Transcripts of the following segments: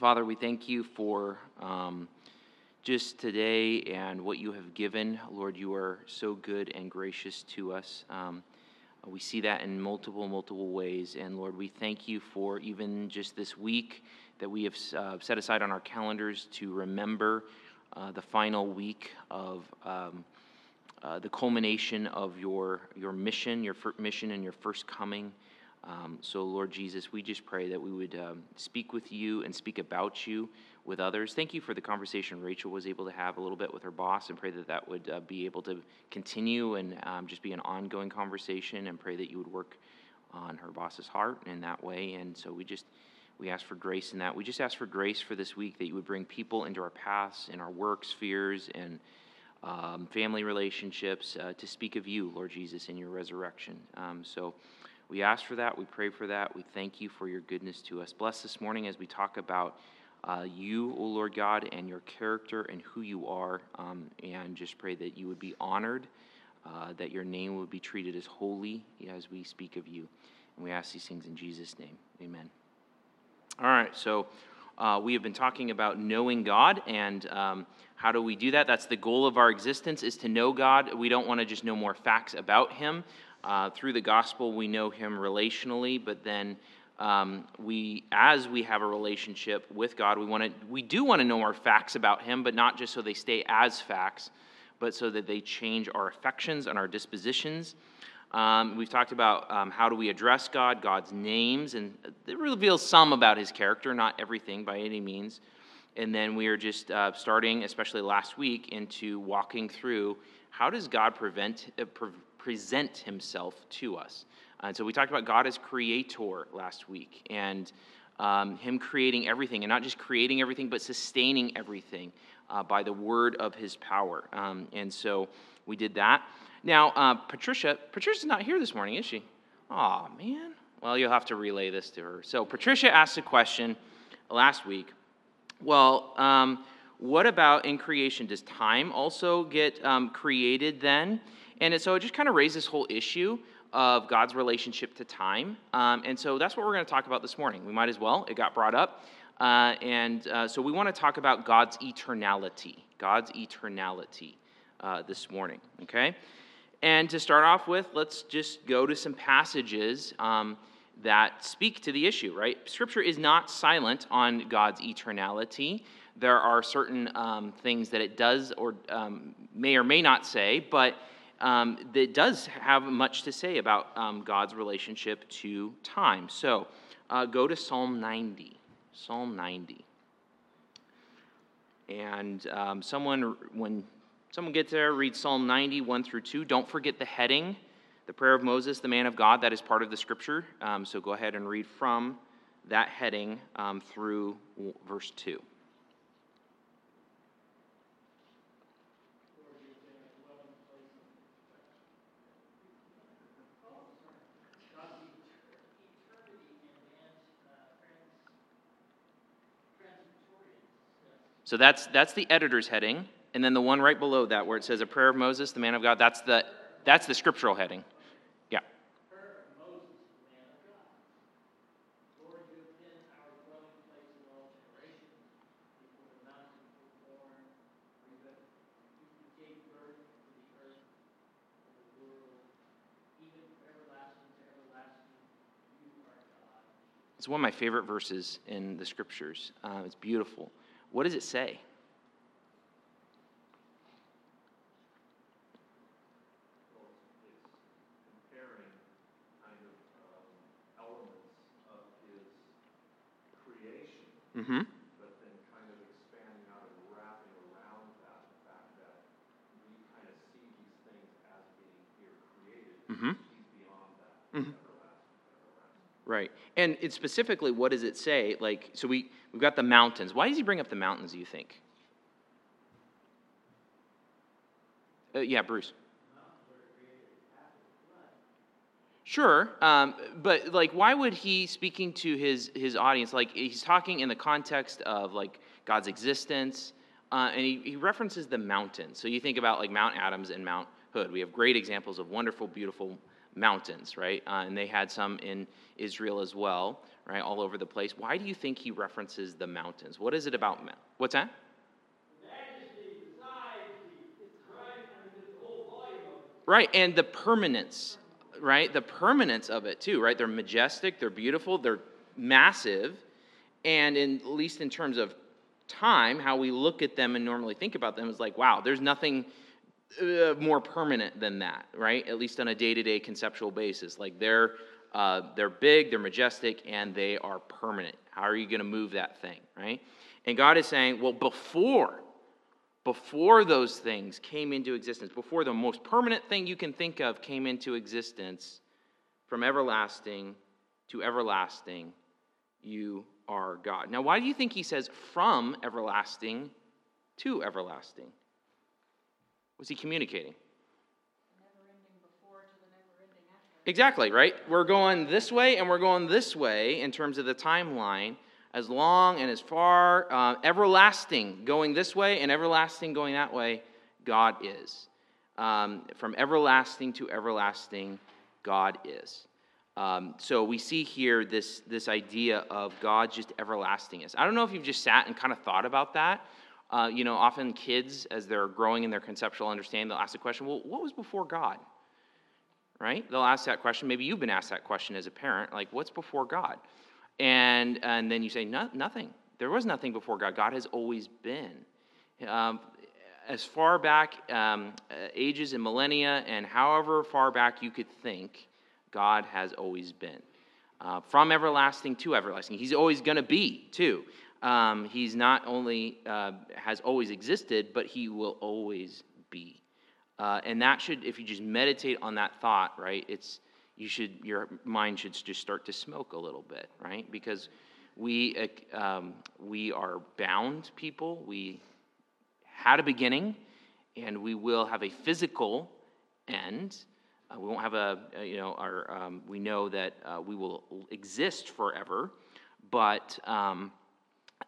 Father, we thank you for um, just today and what you have given. Lord, you are so good and gracious to us. Um, we see that in multiple, multiple ways. And Lord, we thank you for even just this week that we have uh, set aside on our calendars to remember uh, the final week of um, uh, the culmination of your, your mission, your mission and your first coming. Um, so, Lord Jesus, we just pray that we would um, speak with you and speak about you with others. Thank you for the conversation Rachel was able to have a little bit with her boss, and pray that that would uh, be able to continue and um, just be an ongoing conversation, and pray that you would work on her boss's heart in that way. And so we just we ask for grace in that. We just ask for grace for this week that you would bring people into our paths, in our work spheres, and um, family relationships uh, to speak of you, Lord Jesus, in your resurrection. Um, so. We ask for that. We pray for that. We thank you for your goodness to us. Bless this morning as we talk about uh, you, O Lord God, and your character and who you are. Um, and just pray that you would be honored, uh, that your name would be treated as holy as we speak of you. And we ask these things in Jesus' name. Amen. All right, so uh, we have been talking about knowing God and um, how do we do that? That's the goal of our existence is to know God. We don't want to just know more facts about Him. Uh, through the gospel, we know him relationally, but then um, we, as we have a relationship with God, we want to, we do want to know more facts about him, but not just so they stay as facts, but so that they change our affections and our dispositions. Um, we've talked about um, how do we address God, God's names, and it reveals some about his character, not everything by any means. And then we are just uh, starting, especially last week, into walking through how does God prevent, uh, pre- present himself to us. And so we talked about God as creator last week and um, him creating everything, and not just creating everything, but sustaining everything uh, by the word of his power. Um, and so we did that. Now, uh, Patricia, Patricia's not here this morning, is she? Oh, man. Well, you'll have to relay this to her. So Patricia asked a question last week. Well, um, what about in creation? Does time also get um, created then? And so it just kind of raised this whole issue of God's relationship to time. Um, and so that's what we're going to talk about this morning. We might as well, it got brought up. Uh, and uh, so we want to talk about God's eternality, God's eternality uh, this morning, okay? And to start off with, let's just go to some passages um, that speak to the issue, right? Scripture is not silent on God's eternality. There are certain um, things that it does or um, may or may not say, but um, that does have much to say about um, God's relationship to time. So uh, go to Psalm 90. Psalm 90. And um, someone, when someone gets there, read Psalm 90, 1 through 2. Don't forget the heading, the prayer of Moses, the man of God. That is part of the scripture. Um, so go ahead and read from that heading um, through verse 2. So that's, that's the editor's heading. And then the one right below that where it says a prayer of Moses, the man of God, that's the, that's the scriptural heading. Yeah. It's one of my favorite verses in the scriptures. Uh, it's beautiful. What does it say? Mm-hmm. But then kind of expanding out and wrapping around that the fact that we kind of see these things as being here created. Mm-hmm. He's beyond that. Mm-hmm. Right. And it specifically, what does it say? Like, so we, we've got the mountains. Why does he bring up the mountains, do you think? Uh, yeah, Bruce. Sure, um, but like, why would he speaking to his his audience? Like, he's talking in the context of like God's existence, uh, and he, he references the mountains. So you think about like Mount Adams and Mount Hood. We have great examples of wonderful, beautiful mountains, right? Uh, and they had some in Israel as well, right? All over the place. Why do you think he references the mountains? What is it about? What's that? Right, and the permanence, right? The permanence of it too, right? They're majestic, they're beautiful, they're massive, and in, at least in terms of time, how we look at them and normally think about them is like, wow, there's nothing uh, more permanent than that, right? At least on a day-to-day conceptual basis. Like they're uh, they're big, they're majestic, and they are permanent. How are you going to move that thing, right? And God is saying, well, before before those things came into existence, before the most permanent thing you can think of came into existence, from everlasting to everlasting, you are God. Now, why do you think he says from everlasting to everlasting? Was he communicating? Exactly, right? We're going this way and we're going this way in terms of the timeline as long and as far, uh, everlasting going this way and everlasting going that way, God is. Um, from everlasting to everlasting, God is. Um, so we see here this, this idea of God just everlastingness. I don't know if you've just sat and kind of thought about that. Uh, you know, often kids, as they're growing in their conceptual understanding, they'll ask the question, well, what was before God? Right? They'll ask that question. Maybe you've been asked that question as a parent, like, what's before God? And, and then you say, no, nothing. There was nothing before God. God has always been. Um, as far back, um, uh, ages and millennia, and however far back you could think, God has always been. Uh, from everlasting to everlasting. He's always going to be, too. Um, he's not only uh, has always existed, but he will always be. Uh, and that should, if you just meditate on that thought, right, it's you should your mind should just start to smoke a little bit, right? Because we um, we are bound people. We had a beginning, and we will have a physical end. Uh, we won't have a, a you know our um, we know that uh, we will exist forever, but um,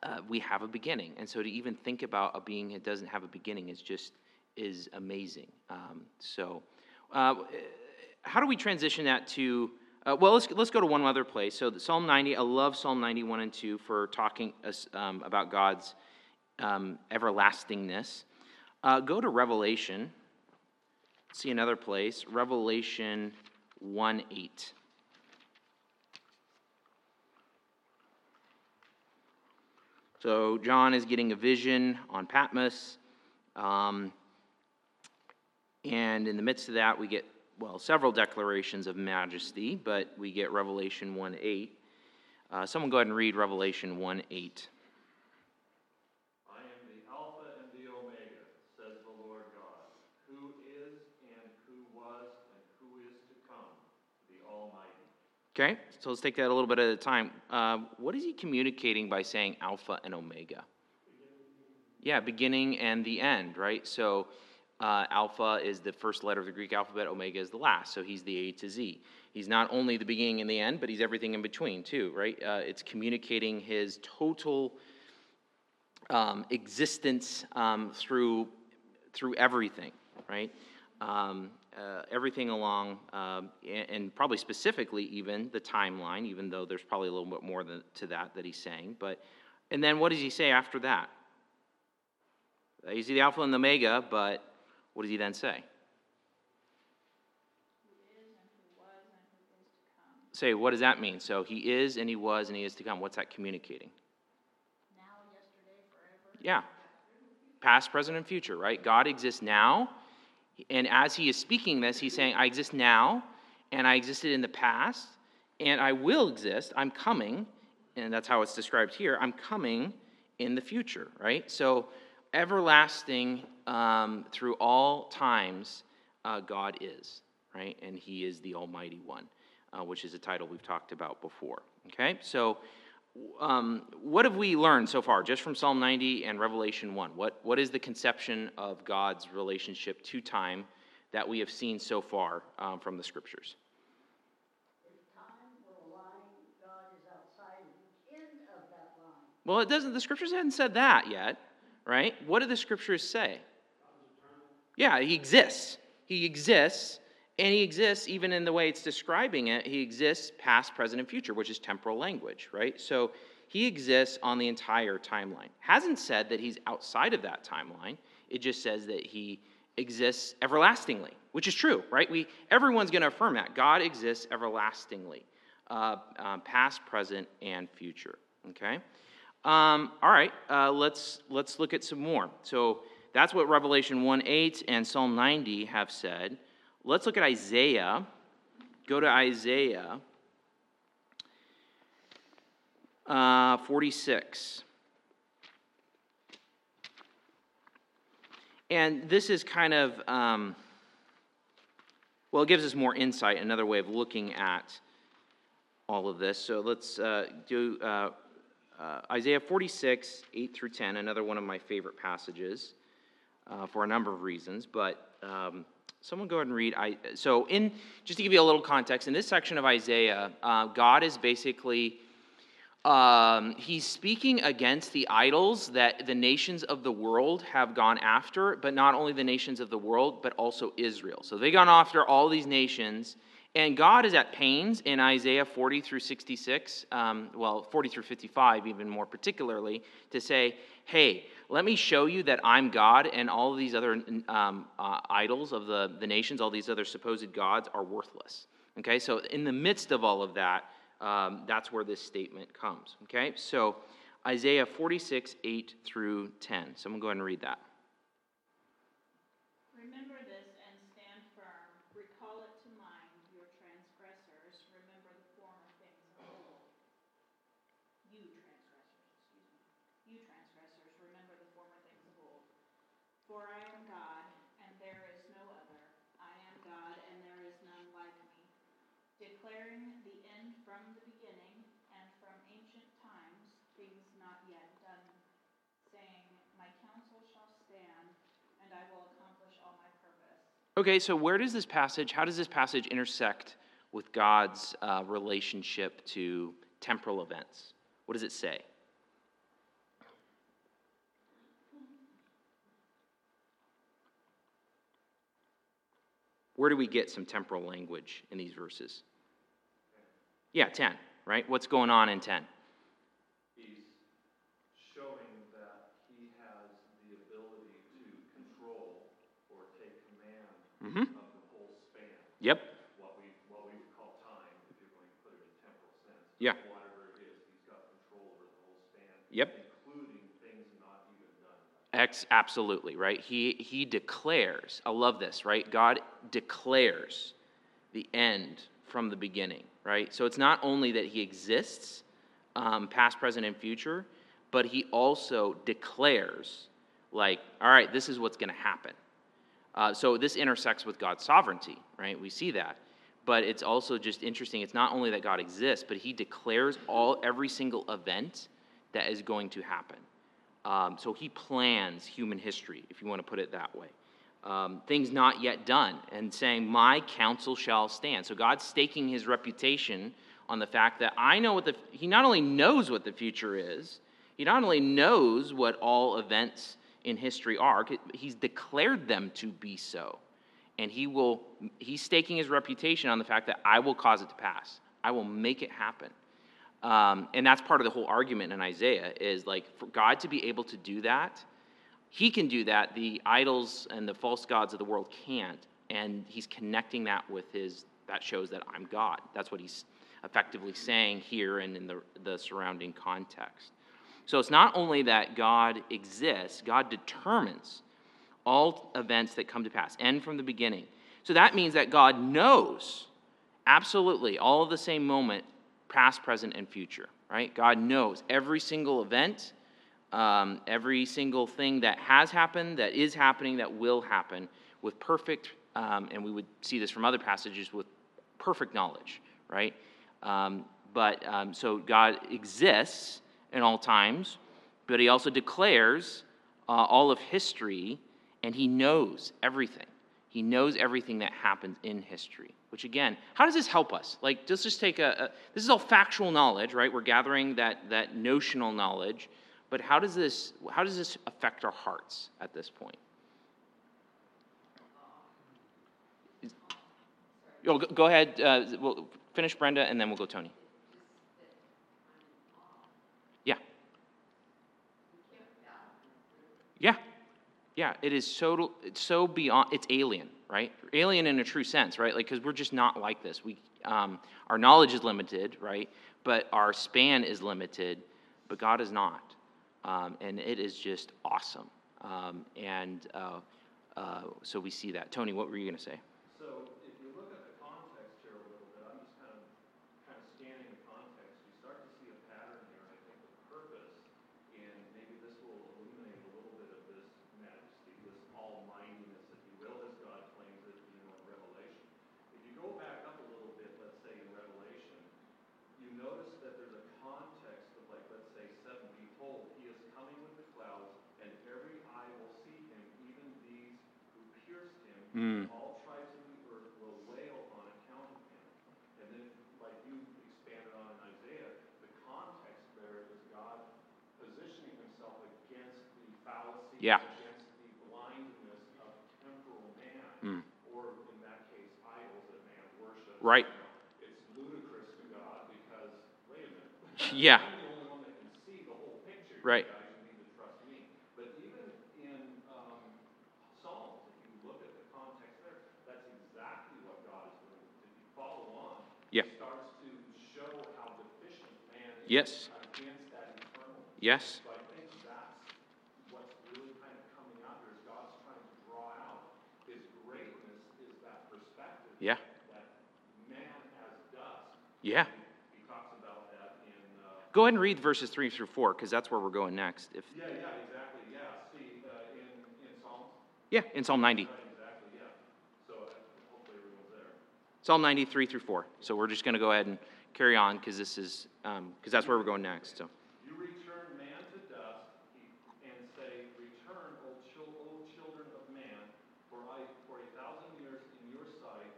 uh, we have a beginning, and so to even think about a being that doesn't have a beginning is just is amazing. Um, so. Uh, how do we transition that to uh, well let's, let's go to one other place. So psalm 90 i love psalm 91 and 2 for talking um, about god's um, everlastingness. Uh, go to revelation. See another place. Revelation 1 8 so john is getting a vision on patmos um, and in the midst of that we get well, several declarations of majesty, but we get Revelation 1 8. Uh, someone go ahead and read Revelation 1 8. I am the Alpha and the Omega, says the Lord God, who is and who was and who is to come, the Almighty. Okay, so let's take that a little bit at a time. Uh, what is he communicating by saying Alpha and Omega? Yeah, beginning and the end, right? So uh, alpha is the first letter of the Greek alphabet, omega is the last. So he's the A to Z. He's not only the beginning and the end, but he's everything in between, too, right? Uh, it's communicating his total um, existence um, through, through everything, right? Um, uh, everything along, uh, and, and, probably specifically even the timeline, even though there's probably a little bit more than, to that that he's saying. But, and then what does he say after that? He's the Alpha and the Omega, but what does he then say? Say, what does that mean? So he is and he was and he is to come. What's that communicating? Now, yesterday, forever. Yeah. Past, present, and future, right? God exists now. And as he is speaking this, he's saying, I exist now, and I existed in the past, and I will exist. I'm coming. And that's how it's described here. I'm coming in the future, right? So everlasting um, through all times, uh, God is, right? And He is the Almighty One, uh, which is a title we've talked about before. Okay? So, um, what have we learned so far just from Psalm 90 and Revelation 1? What, what is the conception of God's relationship to time that we have seen so far um, from the scriptures? Well, it doesn't. The scriptures hadn't said that yet right? What do the scriptures say? Yeah, he exists. He exists, And he exists, even in the way it's describing it, he exists past, present, and future, which is temporal language, right? So he exists on the entire timeline. Hasn't said that he's outside of that timeline. It just says that he exists everlastingly, which is true, right? We, everyone's going to affirm that. God exists everlastingly, uh, uh, past, present, and future, okay? Um, all right, uh, let's, let's look at some more. So that's what Revelation 1 8 and Psalm 90 have said. Let's look at Isaiah. Go to Isaiah uh, 46. And this is kind of, um, well, it gives us more insight, another way of looking at all of this. So let's uh, do uh, uh, Isaiah 46, 8 through 10, another one of my favorite passages uh, for a number of reasons. But um, someone go ahead and read. I, so, in just to give you a little context, in this section of Isaiah, uh, God is basically um, he's speaking against the idols that the nations of the world have gone after, but not only the nations of the world, but also Israel. So they've gone after all these nations, and God is at pains in Isaiah 40 through 66, um, well, 40 through 55, even more particularly, to say, hey, let me show you that I'm God, and all of these other um, uh, idols of the, the nations, all these other supposed gods, are worthless. Okay, so in the midst of all of that, um, that's where this statement comes. Okay, so Isaiah 46, 8 through 10. Someone go ahead and read that. Remember this and stand firm. Recall it to mind, your transgressors. Remember the former things of old. You transgressors, excuse me. You transgressors, remember the former things of old. For I am God, and there is no other. I am God, and there is none like me. Declaring the end from the beginning, and from ancient times, things not yet done. Saying, My counsel shall stand, and I will accomplish all my purpose. Okay, so where does this passage, how does this passage intersect with God's uh, relationship to temporal events? What does it say? Where do we get some temporal language in these verses? Yeah, 10, right? What's going on in 10? He's showing that he has the ability to control or take command Mm-hmm. of the whole span, Yep. what we, what we would call time, if you're going to put it in temporal sense. Yeah. Whatever it is, he's got control over the whole span. Yep. Including things not even done. Ex, absolutely, right? He, he declares, I love this, right? God declares the end from the beginning, right? So it's not only that he exists, um, past, present, and future, but he also declares, like, all right, this is what's going to happen. Uh, so this intersects with God's sovereignty, right? We see that. But it's also just interesting. It's not only that God exists, but he declares all every single event that is going to happen. Um, so he plans human history, if you want to put it that way. Um, things not yet done, and saying, My counsel shall stand. So God's staking his reputation on the fact that I know what the, he not only knows what the future is, he not only knows what all events in history are, he's declared them to be so. And he will, he's staking his reputation on the fact that I will cause it to pass. I will make it happen. Um, and that's part of the whole argument in Isaiah is like for God to be able to do that, he can do that. The idols and the false gods of the world can't. And he's connecting that with his, that shows that I'm God. That's what he's effectively saying here and in the, the surrounding context. So it's not only that God exists, God determines all events that come to pass, end from the beginning. So that means that God knows absolutely all of the same moment, past, present, and future, right? God knows every single event, um, every single thing that has happened, that is happening, that will happen with perfect, um, and we would see this from other passages, with perfect knowledge, right? Um, but um, so God exists in all times, but he also declares uh, all of history, and he knows everything. He knows everything that happens in history. Which again, how does this help us? Like, let's just take a, a this is all factual knowledge, right? We're gathering that that notional knowledge, but how does this how does this affect our hearts at this point? Oh, go- go ahead, uh, we'll finish Brenda, and then we'll go Tony. Yeah. Yeah, yeah, it is so, it's so beyond, it's alien, right? Alien in a true sense, right? Like, because we're just not like this. We, um, our knowledge is limited, right? But our span is limited, but God is not. Um, and it is just awesome. Um, and uh, uh, so we see that. Tony, what were you going to say? So if you look at the context here a little bit, I'm just kind of, kind of scanning the context, you start to see a pattern here, and I think the purpose, and maybe this will illuminate a little bit of this majesty, this almightiness, if you will, as God claims it, you know, in Revelation. If you go back up a little bit, let's say in Revelation, you notice that there's a context of like, let's say seven, behold, he is coming with the clouds, and every eye will see him, even these who pierced him, Mm. all tribes of the earth will wail on account of him. And then, like you expanded on in Isaiah, the context there is God positioning himself against the fallacy, Yeah. against the blindness of temporal man, Mm. or in that case, idols that man worships. Right. It's ludicrous to God because, wait a minute. Yeah. I'm the only one that can see the whole picture. Right. guys, you need to trust me. But even in um, Psalms, if you look at the context there, that's exactly what God is doing. If you follow on, Yeah. he starts to show how deficient man is Yes. against that eternal. Yes? So I think that's what's really kind of coming out here is God's trying to draw out his greatness is that perspective. Yeah. That man as dust. Yeah. He talks about that in, uh, Go ahead and read verses 3 through 4, because that's where we're going next. If, yeah, yeah, exactly, yeah. See, uh, in, in Psalms, yeah, in Psalm 90. right, exactly, yeah. So uh, hopefully everyone's there. Psalm 90, 3 through 4. So we're just going to go ahead and carry on, because this is, because that's where we're going next. So, You return man to dust and say, Return, O chil- O children of man, for I, for a thousand years in your sight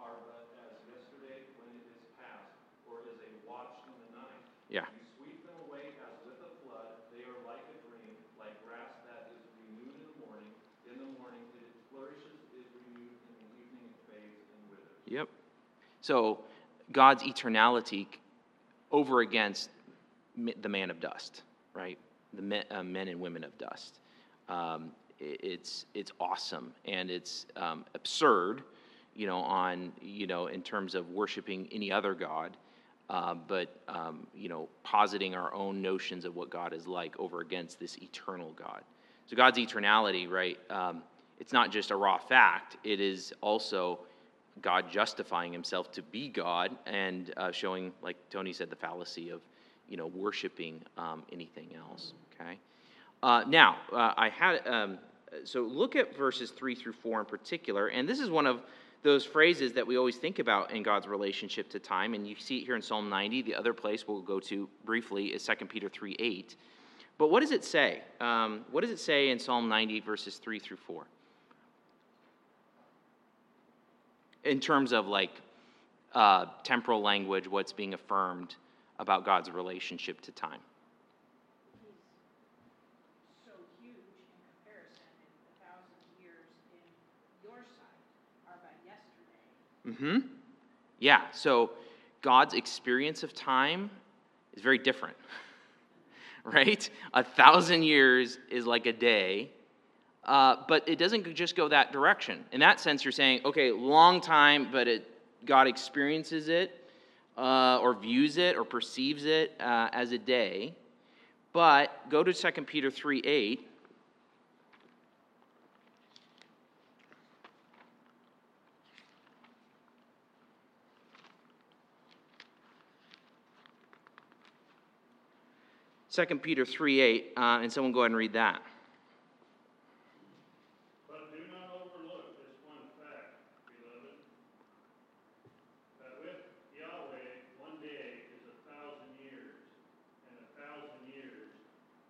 are but as yesterday when it is past, or as a watch in the night. yeah. You sweep them away as with a flood, they are like a dream, like grass that is renewed in the morning. In the morning it flourishes, is renewed, in the evening it fades and withers. Yep. So God's eternality over against the man of dust, right? The men, uh, men and women of dust. Um, it's it's awesome and it's um, absurd, you know, on you know in terms of worshiping any other god, uh, but um, you know positing our own notions of what God is like over against this eternal God. So God's eternality, right? Um, it's not just a raw fact; it is also God justifying himself to be God and uh, showing, like Tony said, the fallacy of, you know, worshiping um, anything else. Okay. Uh, now, uh, I had um, so look at verses three through four in particular, and this is one of those phrases that we always think about in God's relationship to time, and you see it here in Psalm 90. The other place we'll go to briefly is 2 Peter 3 8. But what does it say? Um, what does it say in Psalm 90, verses 3 through 4? In terms of like uh, temporal language, what's being affirmed about God's relationship to time. so huge in comparison, and a thousand years in your sight are but yesterday. Mm-hmm. Yeah. So God's experience of time is very different, right? A thousand years is like a day. Uh, but it doesn't just go that direction. In that sense, you're saying, okay, long time, but it, God experiences it, uh, or views it, or perceives it uh, as a day. But go to 2 Peter 3 8. Second Peter 3 8, uh, and someone go ahead and read that. But do not overlook this one fact, beloved, that with Yahweh, one day is a thousand years, and a thousand years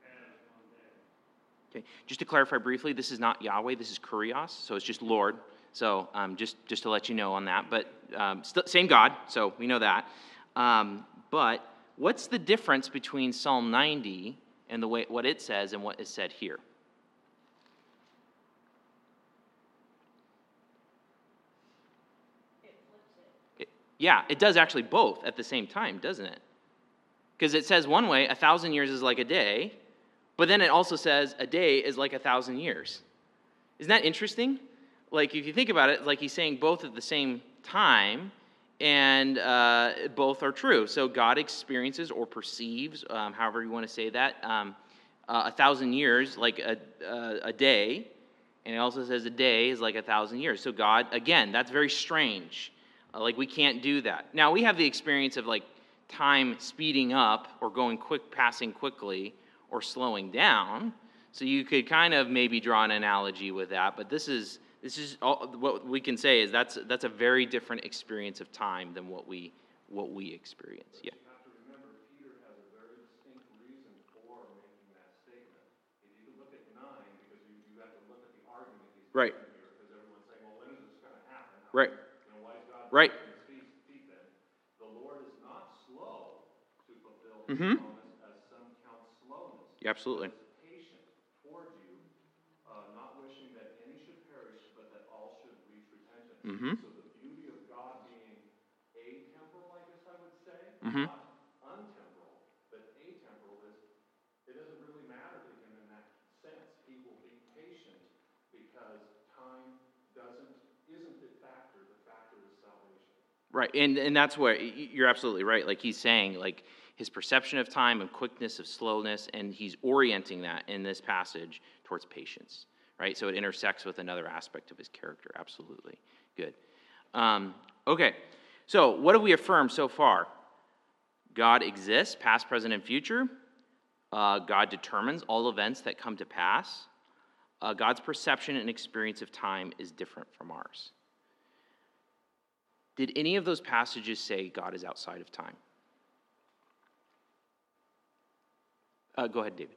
as one day. Okay, just to clarify briefly, this is not Yahweh, this is Kurios, so it's just Lord. So um, just, just to let you know on that, but um, still, same God, so we know that. Um, but what's the difference between Psalm 90 and the way what it says and what is said here? It flips Yeah, it does actually both at the same time, doesn't it? Because it says one way, a thousand years is like a day, but then it also says a day is like a thousand years. Isn't that interesting? Like, if you think about it, like he's saying both at the same time, and uh, both are true. So God experiences or perceives, um, however you want to say that, um, uh, a thousand years like a, uh, a day, and it also says a day is like a thousand years. So God, again, that's very strange. Uh, like we can't do that. Now we have the experience of like time speeding up or going quick, passing quickly, or slowing down. So you could kind of maybe draw an analogy with that. But this is this is all, what we can say is that's that's a very different experience of time than what we what we experience. Yeah. You have to remember, Peter has a very distinct reason for making that statement. If you look at nine, because you, you have to look at the argument he's Right. making here, because everyone's saying, well, when is this gonna happen? How- Right. You know, why is God? Right. dragging his feet, feet then? The Lord is not slow to fulfill mm-hmm. his Mhm. promise, as some count slowness. Yeah, absolutely. Patient toward you, uh, not wishing that any should perish, but that all should reach repentance. Mhm. So the beauty of God being atemporal, I guess I would say, Mhm. not untemporal, but atemporal is, it doesn't really matter to him in that sense. He will be patient because time doesn't, isn't the factor, the factor is salvation. Right, and and that's y- you're absolutely right. Like he's saying, like his perception of time and quickness of slowness, and he's orienting that in this passage towards patience. Right, so it intersects with another aspect of his character. Absolutely, good. Um, okay, so what have we affirmed so far? God exists, past, present, and future. Uh, God determines all events that come to pass. Uh, God's perception and experience of time is different from ours. Did any of those passages say God is outside of time? Uh, go ahead, David.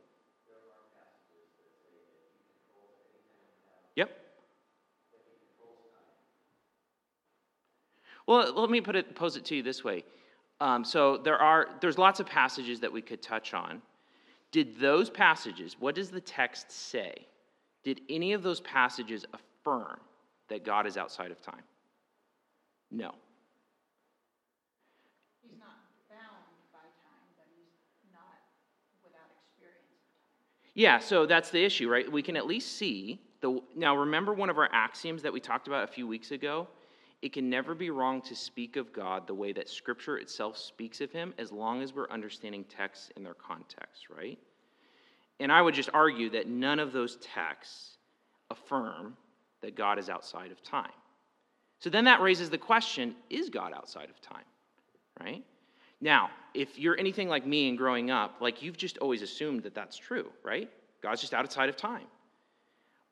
Yep. Well, let me put it, pose it to you this way. Um, so there are there's lots of passages that we could touch on. Did those passages? What does the text say? Did any of those passages affirm that God is outside of time? No. He's not bound by time, but he's not without experience of time. Yeah, so that's the issue, right? We can at least see the now remember one of our axioms that we talked about a few weeks ago? It can never be wrong to speak of God the way that scripture itself speaks of him as long as we're understanding texts in their context, right? And I would just argue that none of those texts affirm that God is outside of time. So then that raises the question is God outside of time? Right? Now, if you're anything like me and growing up, like you've just always assumed that that's true, right? God's just outside of time.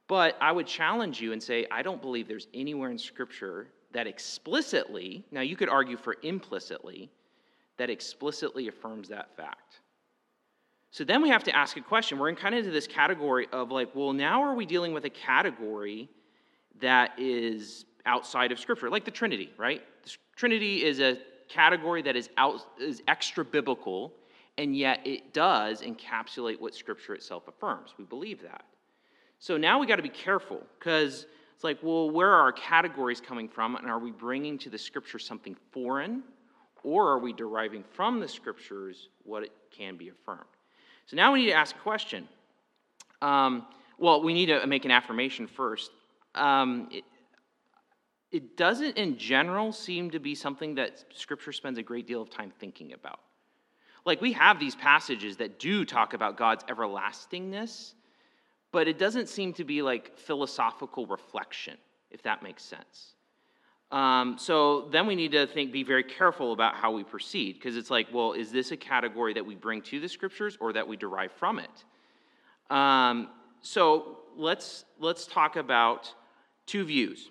But I would challenge you and say, I don't believe there's anywhere in Scripture that explicitly, now you could argue for implicitly, that explicitly affirms that fact. So then we have to ask a question. We're in kind of into this category of like, well, now are we dealing with a category that is outside of Scripture, like the Trinity, right? The Trinity is a category that is out is extra biblical, and yet it does encapsulate what Scripture itself affirms. We believe that. So now we got to be careful because it's like, well, where are our categories coming from, and are we bringing to the Scripture something foreign, or are we deriving from the Scriptures what it can be affirmed? So now we need to ask a question. Um, well, we need to make an affirmation first. Um, it, it doesn't, in general, seem to be something that Scripture spends a great deal of time thinking about. Like, we have these passages that do talk about God's everlastingness, but it doesn't seem to be like philosophical reflection, if that makes sense. Um, so then we need to think, be very careful about how we proceed, because it's like, well, is this a category that we bring to the scriptures or that we derive from it? Um, so let's let's talk about two views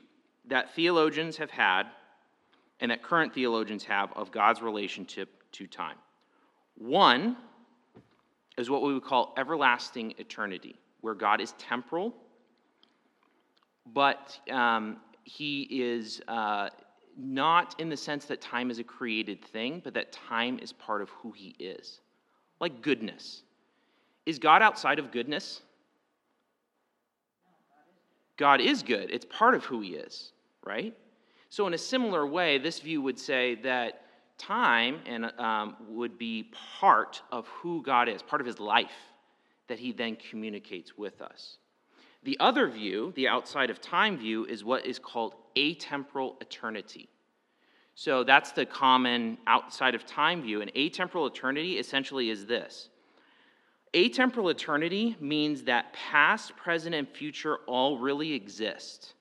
that theologians have had and that current theologians have of God's relationship to time. One is what we would call everlasting eternity, where God is temporal, but um, he is uh, not in the sense that time is a created thing, but that time is part of who he is. Like goodness. Is God outside of goodness? God is good. It's part of who he is, right? So, in a similar way, this view would say that time and um, would be part of who God is, part of His life that He then communicates with us. The other view, the outside of time view, is what is called atemporal eternity. So that's the common outside of time view. And atemporal eternity essentially is this atemporal eternity means that past, present, and future all really exist.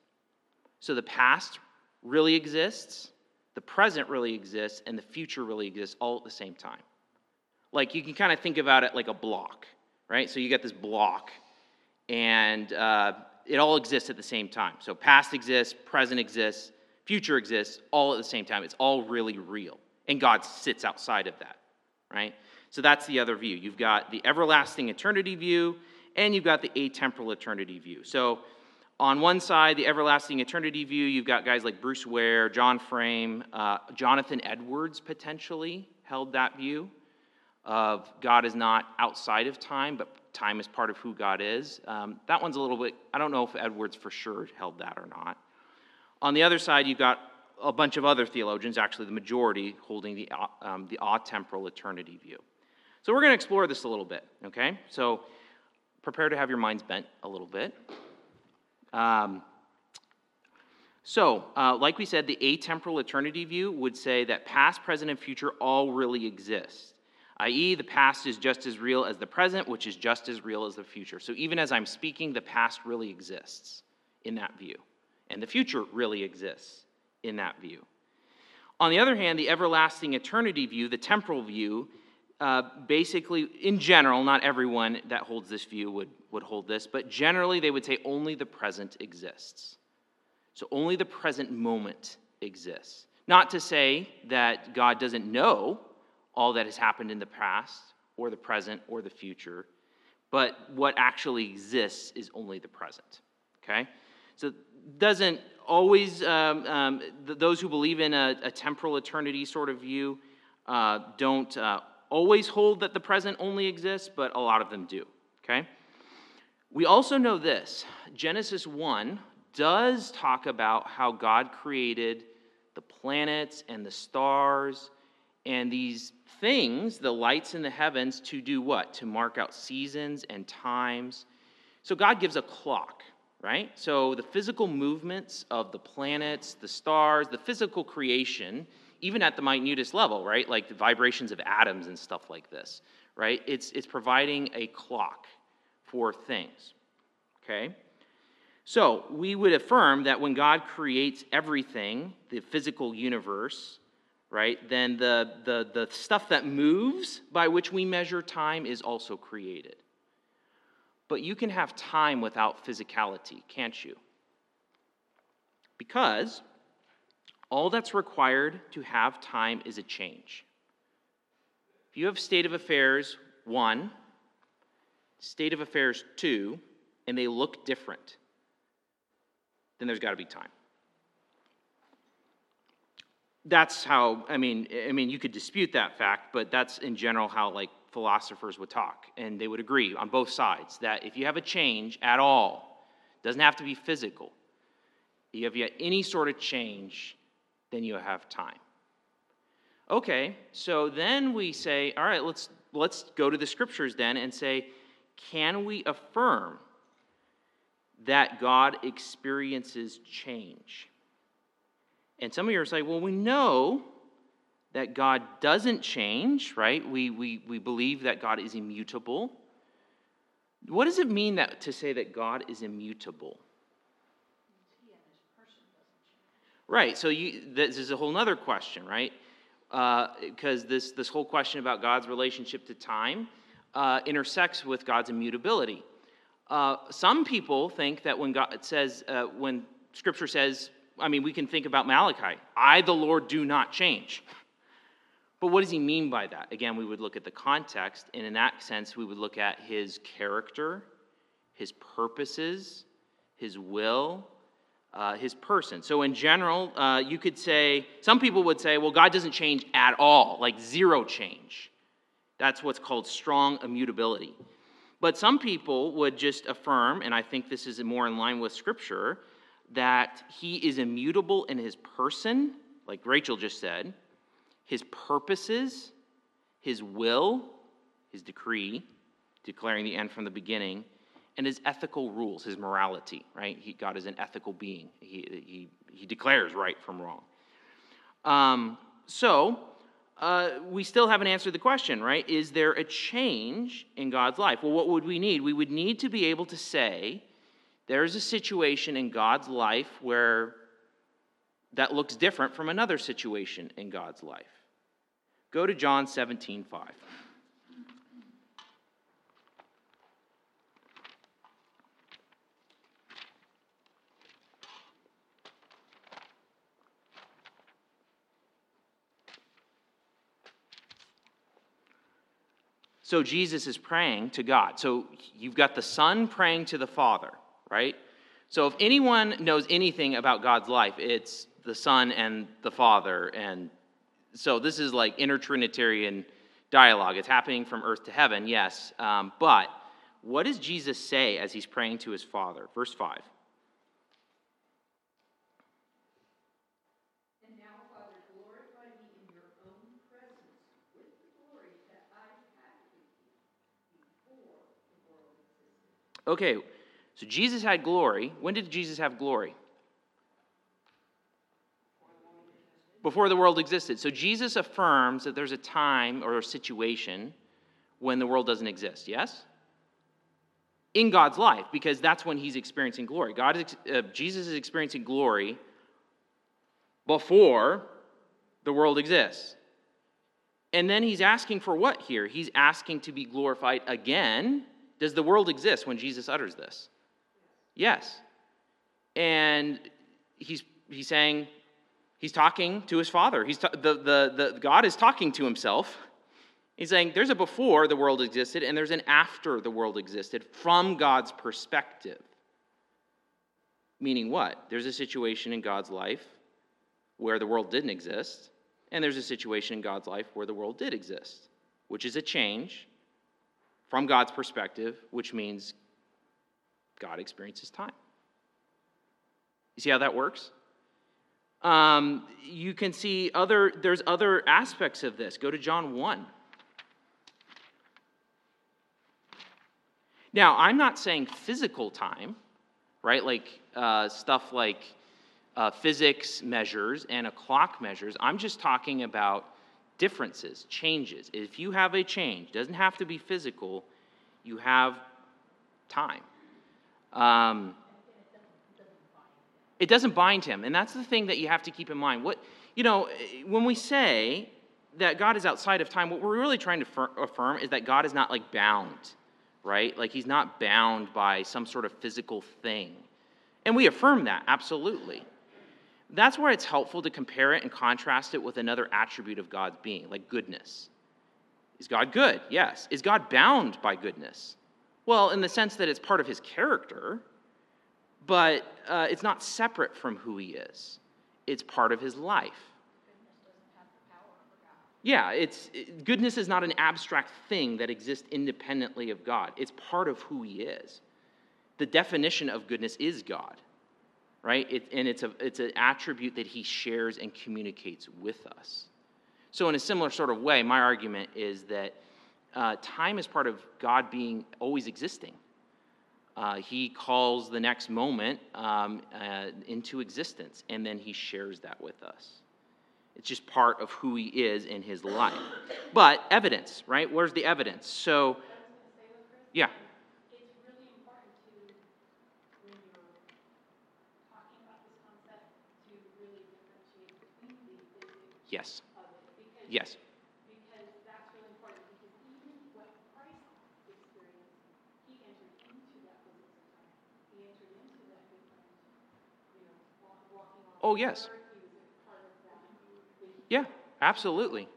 So the past really exists, the present really exists, and the future really exists all at the same time. Like you can kind of think about it like a block, right? So you get this block, and uh, it all exists at the same time. So past exists, present exists, future exists all at the same time. It's all really real. And God sits outside of that, right? So that's the other view. You've got the everlasting eternity view, and you've got the atemporal eternity view. So on one side, the everlasting eternity view, you've got guys like Bruce Ware, John Frame, uh, Jonathan Edwards potentially held that view of God is not outside of time, but time is part of who God is. Um, that one's a little bit, I don't know if Edwards for sure held that or not. On the other side, you've got a bunch of other theologians, actually the majority, holding the, um, the atemporal eternity view. So we're going to explore this a little bit, okay? So prepare to have your minds bent a little bit. Um, so, uh, like we said, the atemporal eternity view would say that past, present, and future all really exist, i.e., the past is just as real as the present, which is just as real as the future. So, even as I'm speaking, the past really exists in that view, and the future really exists in that view. On the other hand, the everlasting eternity view, the temporal view, uh, basically, in general, not everyone that holds this view would, would hold this, but generally they would say only the present exists. So only the present moment exists. Not to say that God doesn't know all that has happened in the past or the present or the future, but what actually exists is only the present. Okay? So doesn't always, um, um, th- those who believe in a, a, temporal eternity sort of view uh, don't uh, always hold that the present only exists, but a lot of them do. Okay? We also know this Genesis 1 does talk about how God created the planets and the stars and these things, the lights in the heavens, to do what? To mark out seasons and times. So God gives a clock, right? So the physical movements of the planets, the stars, the physical creation, even at the minutest level, right? Like the vibrations of atoms and stuff like this, right? It's, it's providing a clock for things, okay? So we would affirm that when God creates everything, the physical universe, right, then the, the, the stuff that moves by which we measure time is also created. But you can have time without physicality, can't you? Because all that's required to have time is a change. If you have state of affairs one, state of affairs two, and they look different, then there's got to be time. That's how, I mean, I mean, you could dispute that fact, but that's in general how like philosophers would talk, and they would agree on both sides that if you have a change at all, doesn't have to be physical. If you have any sort of change, then you have time. Okay, so then we say, all right, let's let's go to the scriptures then and say, can we affirm that God experiences change? And some of you are saying, well, we know that God doesn't change, right? We, we, we believe that God is immutable. What does it mean that, to say that God is immutable? Right. So you, this is a whole other question, right? Because uh, this this whole question about God's relationship to time uh, intersects with God's immutability. Uh, some people think that when God says, uh, when Scripture says, I mean, we can think about Malachi, I, the Lord, do not change. But what does he mean by that? Again, we would look at the context, and in that sense, we would look at his character, his purposes, his will, uh, his person. So, in general, uh, you could say, some people would say, well, God doesn't change at all, like zero change. That's what's called strong immutability. But some people would just affirm, and I think this is more in line with Scripture, that he is immutable in his person, like Rachel just said, his purposes, his will, his decree, declaring the end from the beginning, and his ethical rules, his morality, right? He, God is an ethical being. He, he, he declares right from wrong. Um, so, uh, we still haven't answered the question, right? Is there a change in God's life? Well, what would we need? We would need to be able to say, there's a situation in God's life where that looks different from another situation in God's life. Go to John 17, 5. So Jesus is praying to God. So you've got the Son praying to the Father, right? So if anyone knows anything about God's life, it's the Son and the Father. And so this is like intertrinitarian dialogue. It's happening from earth to heaven, yes. Um, but what does Jesus say as he's praying to his Father? Verse 5. And now, Father, glorify me in your own presence with the glory that I had with you before the world existed. Okay, so Jesus had glory. When did Jesus have glory? Before the world existed. So Jesus affirms that there's a time or a situation when the world doesn't exist, yes? In God's life, because that's when he's experiencing glory. God is, uh, Jesus is experiencing glory before the world exists. And then he's asking for what here? He's asking to be glorified again. Does the world exist when Jesus utters this? Yes. And he's, he's saying, he's talking to his father. He's ta- the, the, the, God is talking to himself. He's saying there's a before the world existed and there's an after the world existed from God's perspective. Meaning what? There's a situation in God's life where the world didn't exist, and there's a situation in God's life where the world did exist, which is a change from God's perspective, which means God experiences time. You see how that works? Um, you can see other, there's other aspects of this. Go to John 1. Now, I'm not saying physical time, right? Like uh, stuff like uh, physics measures and a clock measures. I'm just talking about differences, changes. If you have a change, doesn't have to be physical, you have time. Um, it doesn't bind him, and that's the thing that you have to keep in mind. What you know, when we say that God is outside of time, what we're really trying to fir- affirm is that God is not like bound, right? Like he's not bound by some sort of physical thing. And we affirm that, absolutely. That's where it's helpful to compare it and contrast it with another attribute of God's being, like goodness. Is God good? Yes. Is God bound by goodness? Well, in the sense that it's part of his character, but uh, it's not separate from who he is, it's part of his life. Yeah, it's it, goodness is not an abstract thing that exists independently of God. It's part of who he is. The definition of goodness is God, right? It, and it's, a, it's an attribute that he shares and communicates with us. So, in a similar sort of way, my argument is that uh, time is part of God being always existing. Uh, he calls the next moment um, uh, into existence, and then he shares that with us. It's just part of who he is in his life. But evidence, right? Where's the evidence? So, yeah. It's really important to, when you're talking about this concept, to really differentiate between the physics Yes. of it. Because, Yes. because that's really important, because even what Christ experienced, he entered into that physics of time. He entered into that different, you know, walk- walking Yes. Oh, yes. Yeah, absolutely.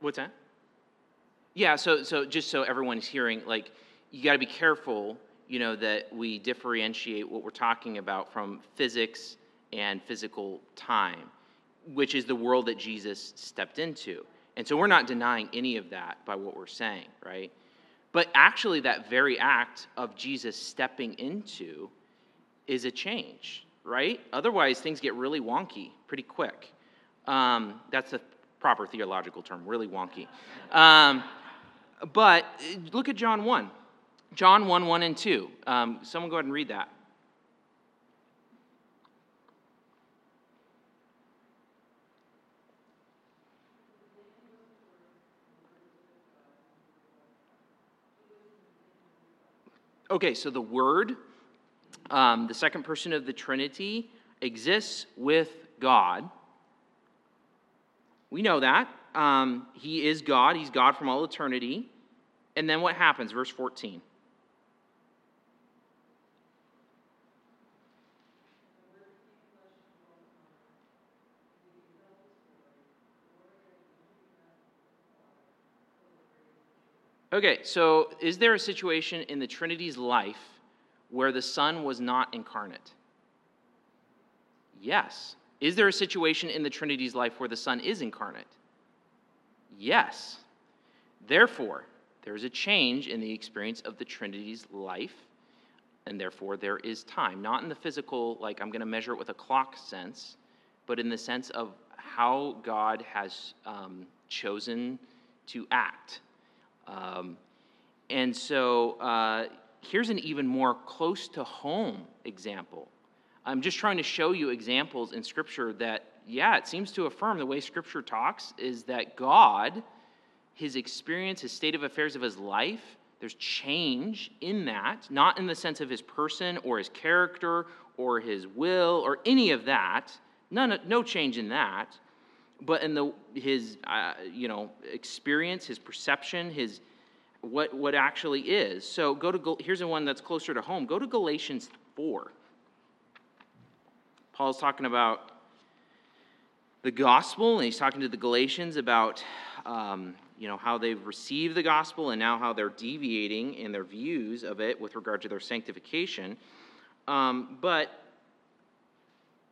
What's that? Yeah, so so just so everyone's hearing, like you got to be careful, you know, that we differentiate what we're talking about from physics and physical time, which is the world that Jesus stepped into. And so we're not denying any of that by what we're saying, right? But actually, that very act of Jesus stepping into is a change, right? Otherwise, things get really wonky pretty quick. Um, that's a proper theological term, really wonky. Um, but uh, look at John 1. John 1, 1 and 2. Um, someone go ahead and read that. Okay, so the Word, um, the second person of the Trinity, exists with God. We know that. Um, he is God, He's God from all eternity. And then what happens? Verse 14. Okay, so is there a situation in the Trinity's life where the Son was not incarnate? Yes. Is there a situation in the Trinity's life where the Son is incarnate? Yes. Therefore, there is a change in the experience of the Trinity's life, and therefore there is time. Not in the physical, like I'm going to measure it with a clock sense, but in the sense of how God has um, chosen to act um, and so uh, here's an even more close to home example. I'm just trying to show you examples in Scripture that, yeah, it seems to affirm the way Scripture talks is that God, his experience, his state of affairs of his life, there's change in that, not in the sense of his person or his character or his will or any of that. None, no change in that but in the his uh, you know experience, his perception, his what what actually is. So go to here's one that's closer to home. Go to Galatians four. Paul's talking about the gospel, and he's talking to the Galatians about um, you know how they've received the gospel and now how they're deviating in their views of it with regard to their sanctification. Um, but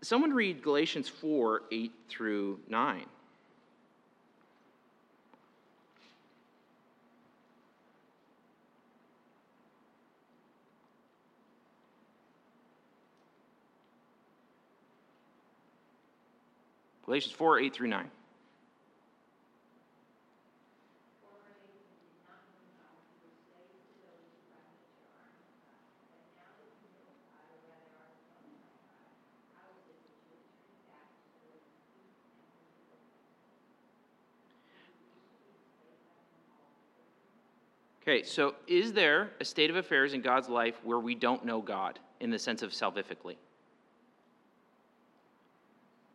Someone read Galatians 4 8 through 9. Galatians 4 8 through 9. Okay, so is there a state of affairs in God's life where we don't know God in the sense of salvifically?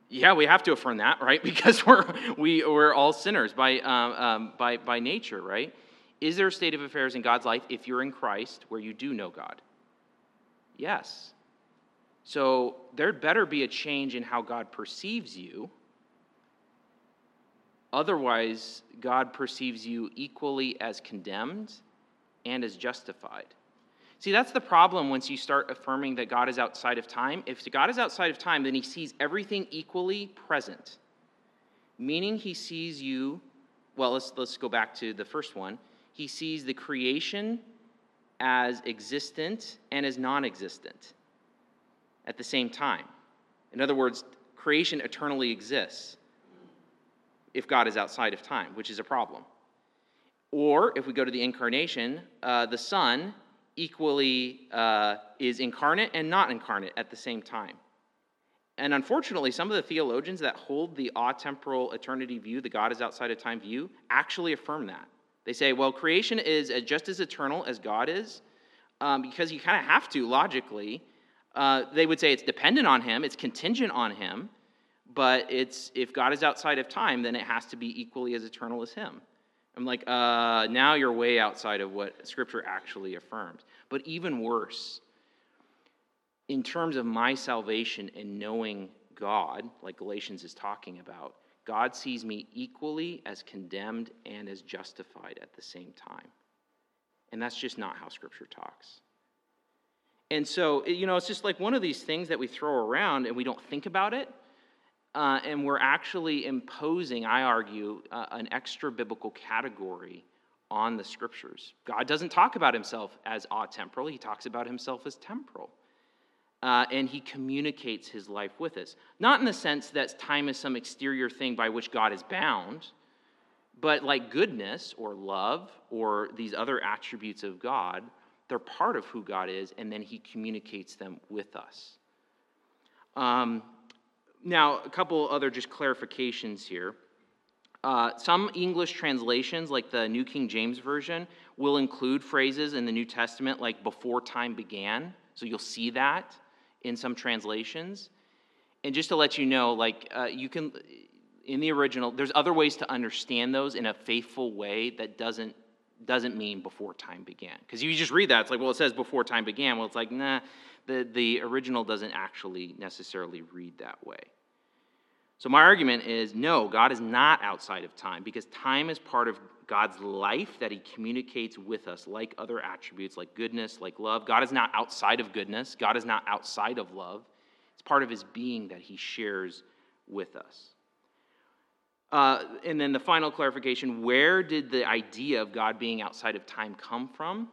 Yeah, we have to affirm that, right? Because we're, we, we're all sinners by, um, um, by, by nature, right? Is there a state of affairs in God's life if you're in Christ where you do know God? Yes. So there'd better be a change in how God perceives you Otherwise, God perceives you equally as condemned and as justified. See, that's the problem once you start affirming that God is outside of time. If God is outside of time, then he sees everything equally present, meaning he sees you. Well, let's, let's go back to the first one. He sees the creation as existent and as non existent at the same time. In other words, creation eternally exists if God is outside of time, which is a problem. Or if we go to the incarnation, uh, the Son equally uh, is incarnate and not incarnate at the same time. And unfortunately, some of the theologians that hold the atemporal eternity view, the God is outside of time view, actually affirm that. They say, well, creation is just as eternal as God is, um, because you kind of have to logically. Uh, they would say it's dependent on Him, it's contingent on Him, but it's if God is outside of time, then it has to be equally as eternal as Him. I'm like, uh, now you're way outside of what Scripture actually affirms. But even worse, in terms of my salvation and knowing God, like Galatians is talking about, God sees me equally as condemned and as justified at the same time. And that's just not how Scripture talks. And so, you know, it's just like one of these things that we throw around and we don't think about it uh, and we're actually imposing, I argue, uh, an extra biblical category on the scriptures. God doesn't talk about himself as atemporal, he talks about himself as temporal. uh, and he communicates his life with us. Not in the sense that time is some exterior thing by which God is bound, but like goodness or love or these other attributes of God, they're part of who God is, and then he communicates them with us. Um, now, a couple other just clarifications here. Uh, some English translations, like the New King James Version, will include phrases in the New Testament like before time began. So you'll see that in some translations. And just to let you know, like uh, you can, in the original, there's other ways to understand those in a faithful way that doesn't doesn't mean before time began. Because you just read that, it's like, well, it says before time began. Well, it's like, nah, the, the original doesn't actually necessarily read that way. So my argument is no, God is not outside of time because time is part of God's life that he communicates with us, like other attributes, like goodness, like love. God is not outside of goodness, God is not outside of love. It's part of his being that he shares with us. Uh, and then the final clarification where did the idea of God being outside of time come from?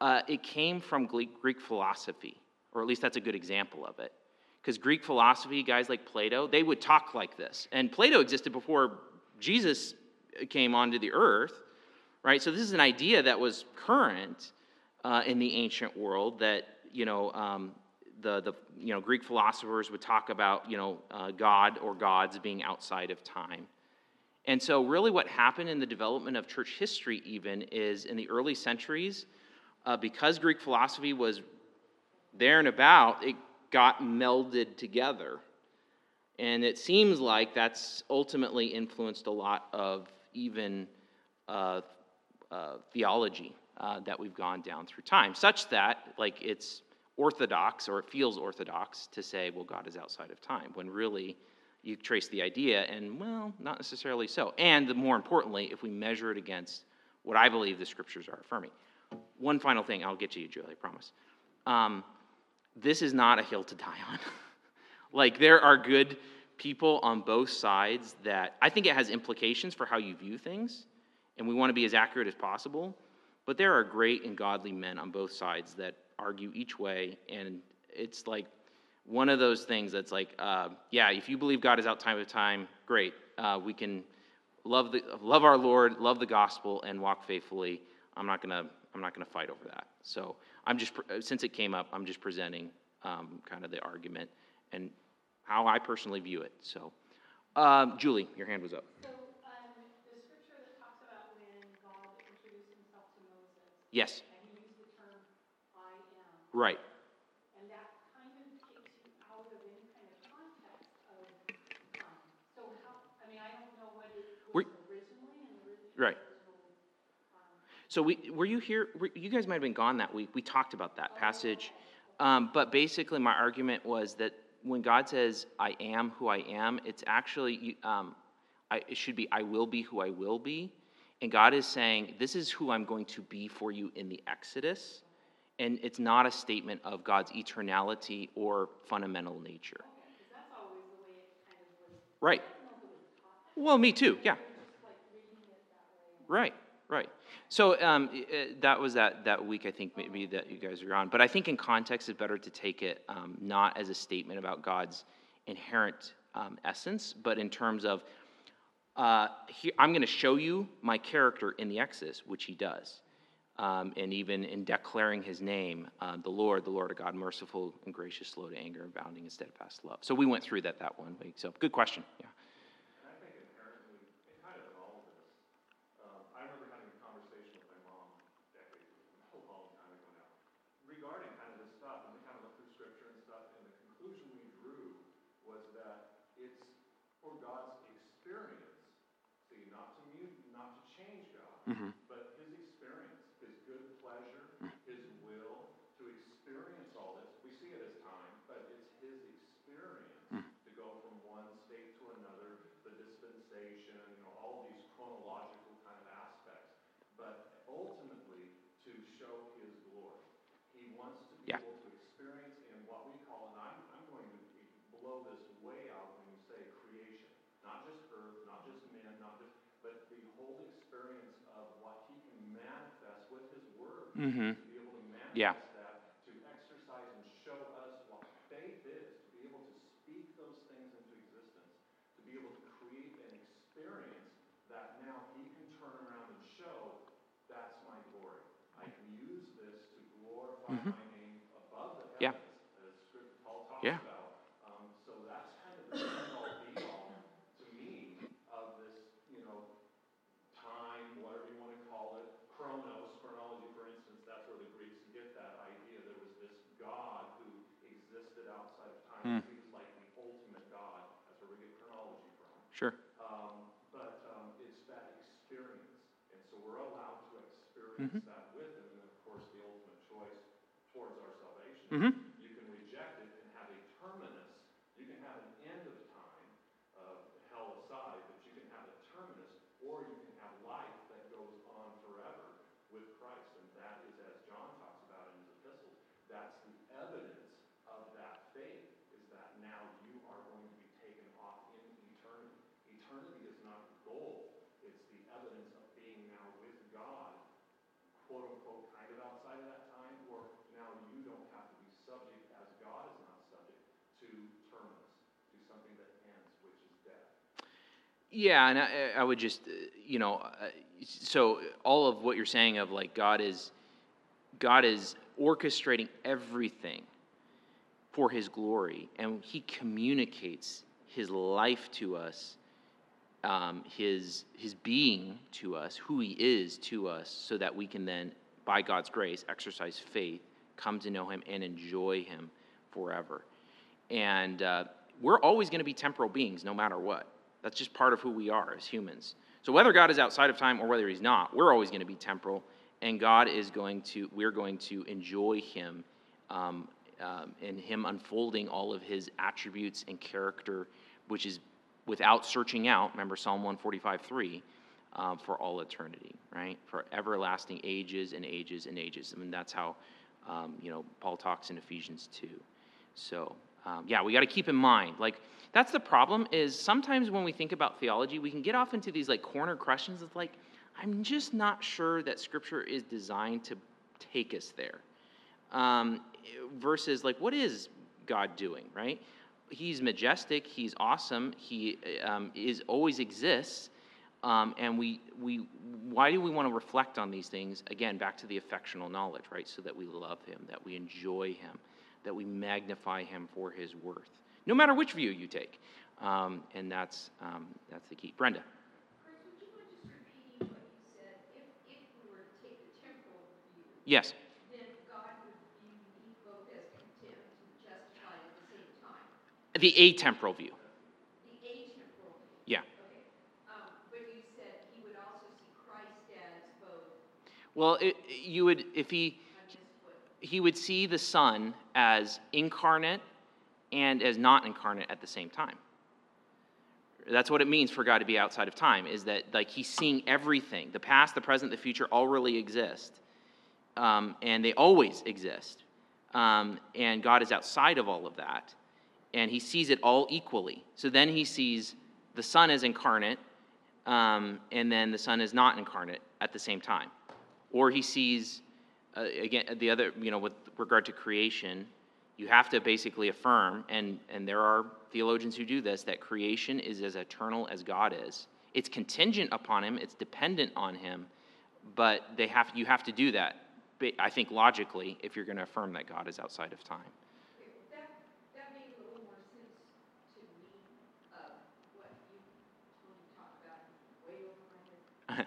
Uh, it came from Greek philosophy, or at least that's a good example of it. Because Greek philosophy, guys like Plato, they would talk like this. And Plato existed before Jesus came onto the earth, right? So this is an idea that was current uh, in the ancient world that, you know, um, the, the you know, Greek philosophers would talk about you know, uh, God or gods being outside of time. And so, really, what happened in the development of church history, even, is in the early centuries, uh, because Greek philosophy was there and about, it got melded together. And it seems like that's ultimately influenced a lot of even uh, uh, theology uh, that we've gone down through time, such that, like, it's orthodox or it feels orthodox to say, well, God is outside of time, when really you trace the idea and, well, not necessarily so. And the more importantly, if we measure it against what I believe the scriptures are affirming. One final thing, I'll get to you, Julie, I promise. Um, this is not a hill to die on. like, there are good people on both sides that I think it has implications for how you view things, and we want to be as accurate as possible. But there are great and godly men on both sides that argue each way, and it's like one of those things that's like, uh, yeah, if you believe God is out time of time, great. Uh, we can love the love our Lord, love the gospel, and walk faithfully. I'm not gonna I'm not gonna fight over that. So I'm just since it came up, I'm just presenting um, kind of the argument and how I personally view it. So, um, Julie, your hand was up. So, um, the scripture that talks about when God introduced himself to Moses. Yes. And he used the term I am. Right. And that kind of takes you out of any kind of context of, um, so how, I mean, I don't know what it was Were- originally and the original. Right. So we were you here? Were, you guys might have been gone that week. We talked about that passage, um, but basically my argument was that when God says "I am who I am," it's actually um, I, it should be "I will be who I will be," and God is saying, "This is who I'm going to be for you in the Exodus," and it's not a statement of God's eternality or fundamental nature. Right. Well, me too. Yeah. Right, right. So um, i- that was that, that week, I think, maybe that you guys were on. But I think in context, it's better to take it um, not as a statement about God's inherent um, essence, but in terms of, uh, here, I'm going to show you my character in the Exodus, which he does. Um, and even in declaring his name, uh, the Lord, the Lord of God, merciful and gracious, slow to anger, abounding in steadfast love. So we went through that that one week. So good question. Yeah. And I think inherently, and kind of in all of this, um, I remember having a conversation with my mom decades, a long time ago now, regarding kind of this stuff, and we kind of looked through scripture and stuff, and the conclusion we drew was that it's for God's experience, see, not to mute, not to change God, but his experience, his good pleasure, his will, to experience all this. We see it as time, but it's his experience to go from one state to another, the dispensation, you know, all of these chronological kind of aspects. But ultimately, to show his glory. He wants to be Yeah. able to experience in what we call, and I'm, I'm going to blow this way out when you say creation. Not just earth, not just men, not just, but the whole experience of what he can manifest with his word. Mhm. To be able to Yeah. manifest that, to exercise and show us what Yeah. evidence, as script, Paul talks Yeah. about. Um, so that's kind of the end all be all to me of this, you know, time, whatever you want to call it, chronos, chronology, for instance, that's where the Greeks get that idea. There was this God who existed outside of time. He was like the ultimate God. That's where we get chronology from. Sure. Um, but, um, it's that experience, and so we're allowed to that with him, and of course, the ultimate choice towards our salvation. Mhm. You can reject it and have a terminus, you can have an end of time, uh, hell aside, but you can have a terminus, or you can have life that goes on forever with Christ, and that is, as John talks about in his epistles, that's the evidence of that faith, is that now you are going to be taken off in eternity. Eternity is not the goal, it's the evidence of being now with God, quote unquote, kind of outside of that time, or now you don't have to be subject, as God is not subject, to terminus, to something that ends, which is death. Yeah, and I, I would just, uh, you know, uh, so all of what you're saying of like God is, God is orchestrating everything for His glory, and He communicates His life to us, um, His His being to us, who He is to us, so that we can then, by God's grace, exercise faith, come to know Him, and enjoy Him forever. And uh, we're always going to be temporal beings, no matter what. That's just part of who we are as humans. So whether God is outside of time or whether He's not, we're always going to be temporal, and God is going to. We're going to enjoy Him, um, um, and Him unfolding all of His attributes and character, which is without searching out. Remember Psalm one forty five three. Um, for all eternity, right? For everlasting ages and ages and ages. I mean, that's how, um, you know, Paul talks in Ephesians 2. So, um, yeah, we got to keep in mind, like, that's the problem is sometimes when we think about theology, we can get off into these, like, corner questions of, like, I'm just not sure that Scripture is designed to take us there. Um, versus, like, what is God doing, right? He's majestic, he's awesome, he um, is always exists. Um, and we, we, why do we want to reflect on these things? Again, back to the affectional knowledge, right? So that we love him, that we enjoy him, that we magnify him for his worth, no matter which view you take. Um, and that's, um, that's the key. Brenda. Yes. the atemporal view. The atemporal view. Yeah. Okay. Um, you said he would also see Christ as both, Well, it, you would, if he, he would see the Son as incarnate and as not incarnate at the same time. That's what it means for God to be outside of time, is that like he's seeing everything. The past, the present, the future all really exist. Um, and they always exist. Um, and God is outside of all of that. And he sees it all equally. So then he sees the Son as incarnate, um, and then the Son is not incarnate at the same time. Or he sees, uh, again, the other, you know, with regard to creation, you have to basically affirm, and, and there are theologians who do this, that creation is as eternal as God is. It's contingent upon him, it's dependent on him, but they have, you have to do that, I think logically, if you're going to affirm that God is outside of time.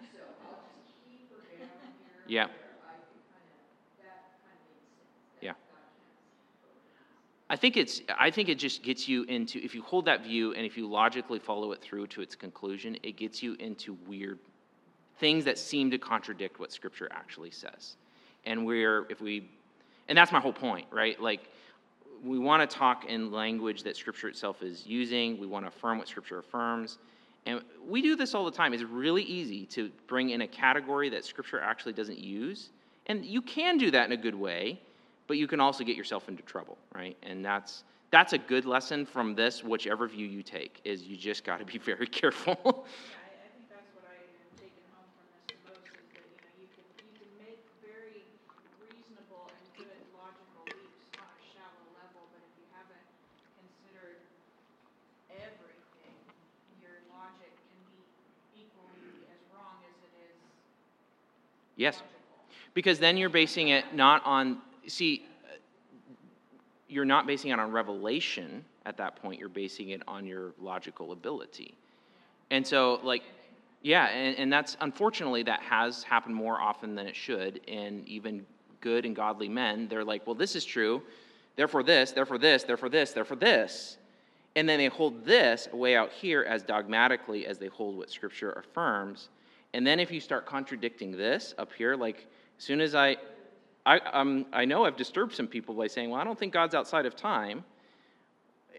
okay, I think it's I think it just gets you into if you hold that view and if you logically follow it through to its conclusion, it gets you into weird things that seem to contradict what scripture actually says. And we're if we and that's my whole point, right? Like we want to talk in language that scripture itself is using. We want to affirm what scripture affirms. And we do this all the time. It's really easy to bring in a category that scripture actually doesn't use. And you can do that in a good way, but you can also get yourself into trouble, right? And that's that's a good lesson from this, whichever view you take, is you just got to be very careful. Yeah, I, I think that's what I am taking home from this the most, is that, you know, you can, you can make very reasonable and good logical leaps on a shallow level, but if you haven't considered everything, your logic can be equally as wrong as it is yes, because then you're basing it not on see uh, you're not basing it on revelation at that point, you're basing it on your logical ability. And so, like, yeah, and, and that's unfortunately that has happened more often than it should. And even good and godly men, they're like, well, this is true, therefore this, therefore this, therefore this, therefore this. And then they hold this way out here as dogmatically as they hold what Scripture affirms. And then if you start contradicting this up here, like as soon as I, I, um, I know I've disturbed some people by saying, well, I don't think God's outside of time.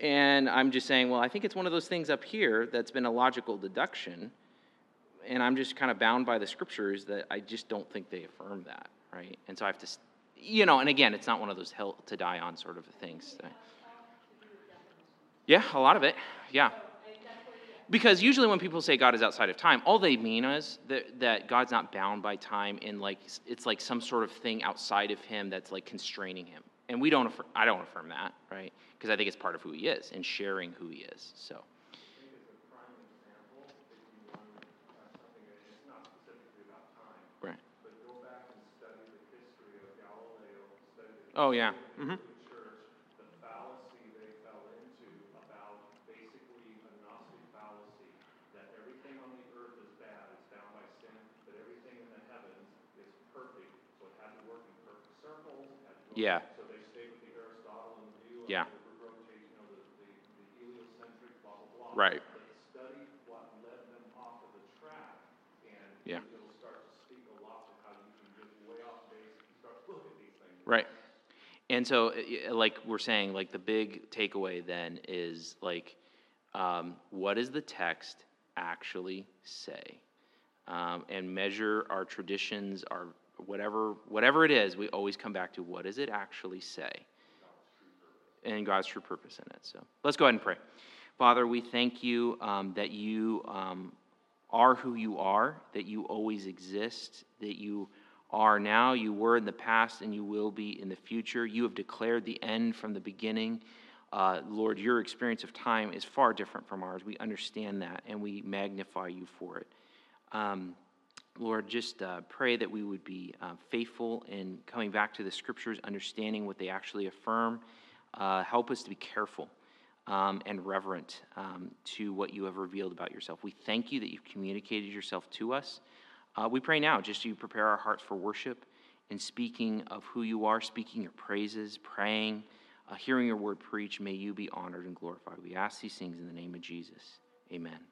And I'm just saying, well, I think it's one of those things up here that's been a logical deduction. And I'm just kind of bound by the scriptures that I just don't think they affirm that, right? And so I have to, you know, and again, it's not one of those hell to die on sort of things. Yeah, a lot of it, yeah. Because usually when people say God is outside of time, all they mean is that, that God's not bound by time and like, it's like some sort of thing outside of him that's like constraining him. And we don't, affirm, I don't affirm that, right? Because I think it's part of who he is and sharing who he is, so. I think as a prime example, if you want to have something that it's not specifically about time, Right. but go back and study the history of Galileo, study the Oh, yeah. history Mhm. of the church, the fallacy they fell into about basically a Gnostic fallacy, that everything on the earth is bad, it's bound by sin, but everything in the heavens is perfect, so it had to work in perfect circles, it had to go Yeah. so they stayed with the Aristotelian view Yeah. of the rotation, know, the, the, the heliocentric, blah, blah, blah. Right. Study what led them off of the track, and Yeah. it'll start to speak a lot to how you can get way off base if you start to look at these things. Right. And so, like we're saying, like the big takeaway then is like, um, what does the text actually say? Um, and measure our traditions, our whatever, whatever it is, we always come back to what does it actually say? And God's true purpose in it. So let's go ahead and pray. Father, we thank you um, that you um, are who you are, that you always exist, that you are now, you were in the past, and you will be in the future. You have declared the end from the beginning. Uh, Lord, your experience of time is far different from ours. We understand that, and we magnify you for it. Um, Lord, just uh, pray that we would be uh, faithful in coming back to the scriptures, understanding what they actually affirm. Uh, help us to be careful um, and reverent um, to what you have revealed about yourself. We thank you that you've communicated yourself to us. Uh, we pray now, just you prepare our hearts for worship and speaking of who you are, speaking your praises, praying, uh, hearing your word preached. May you be honored and glorified. We ask these things in the name of Jesus. Amen.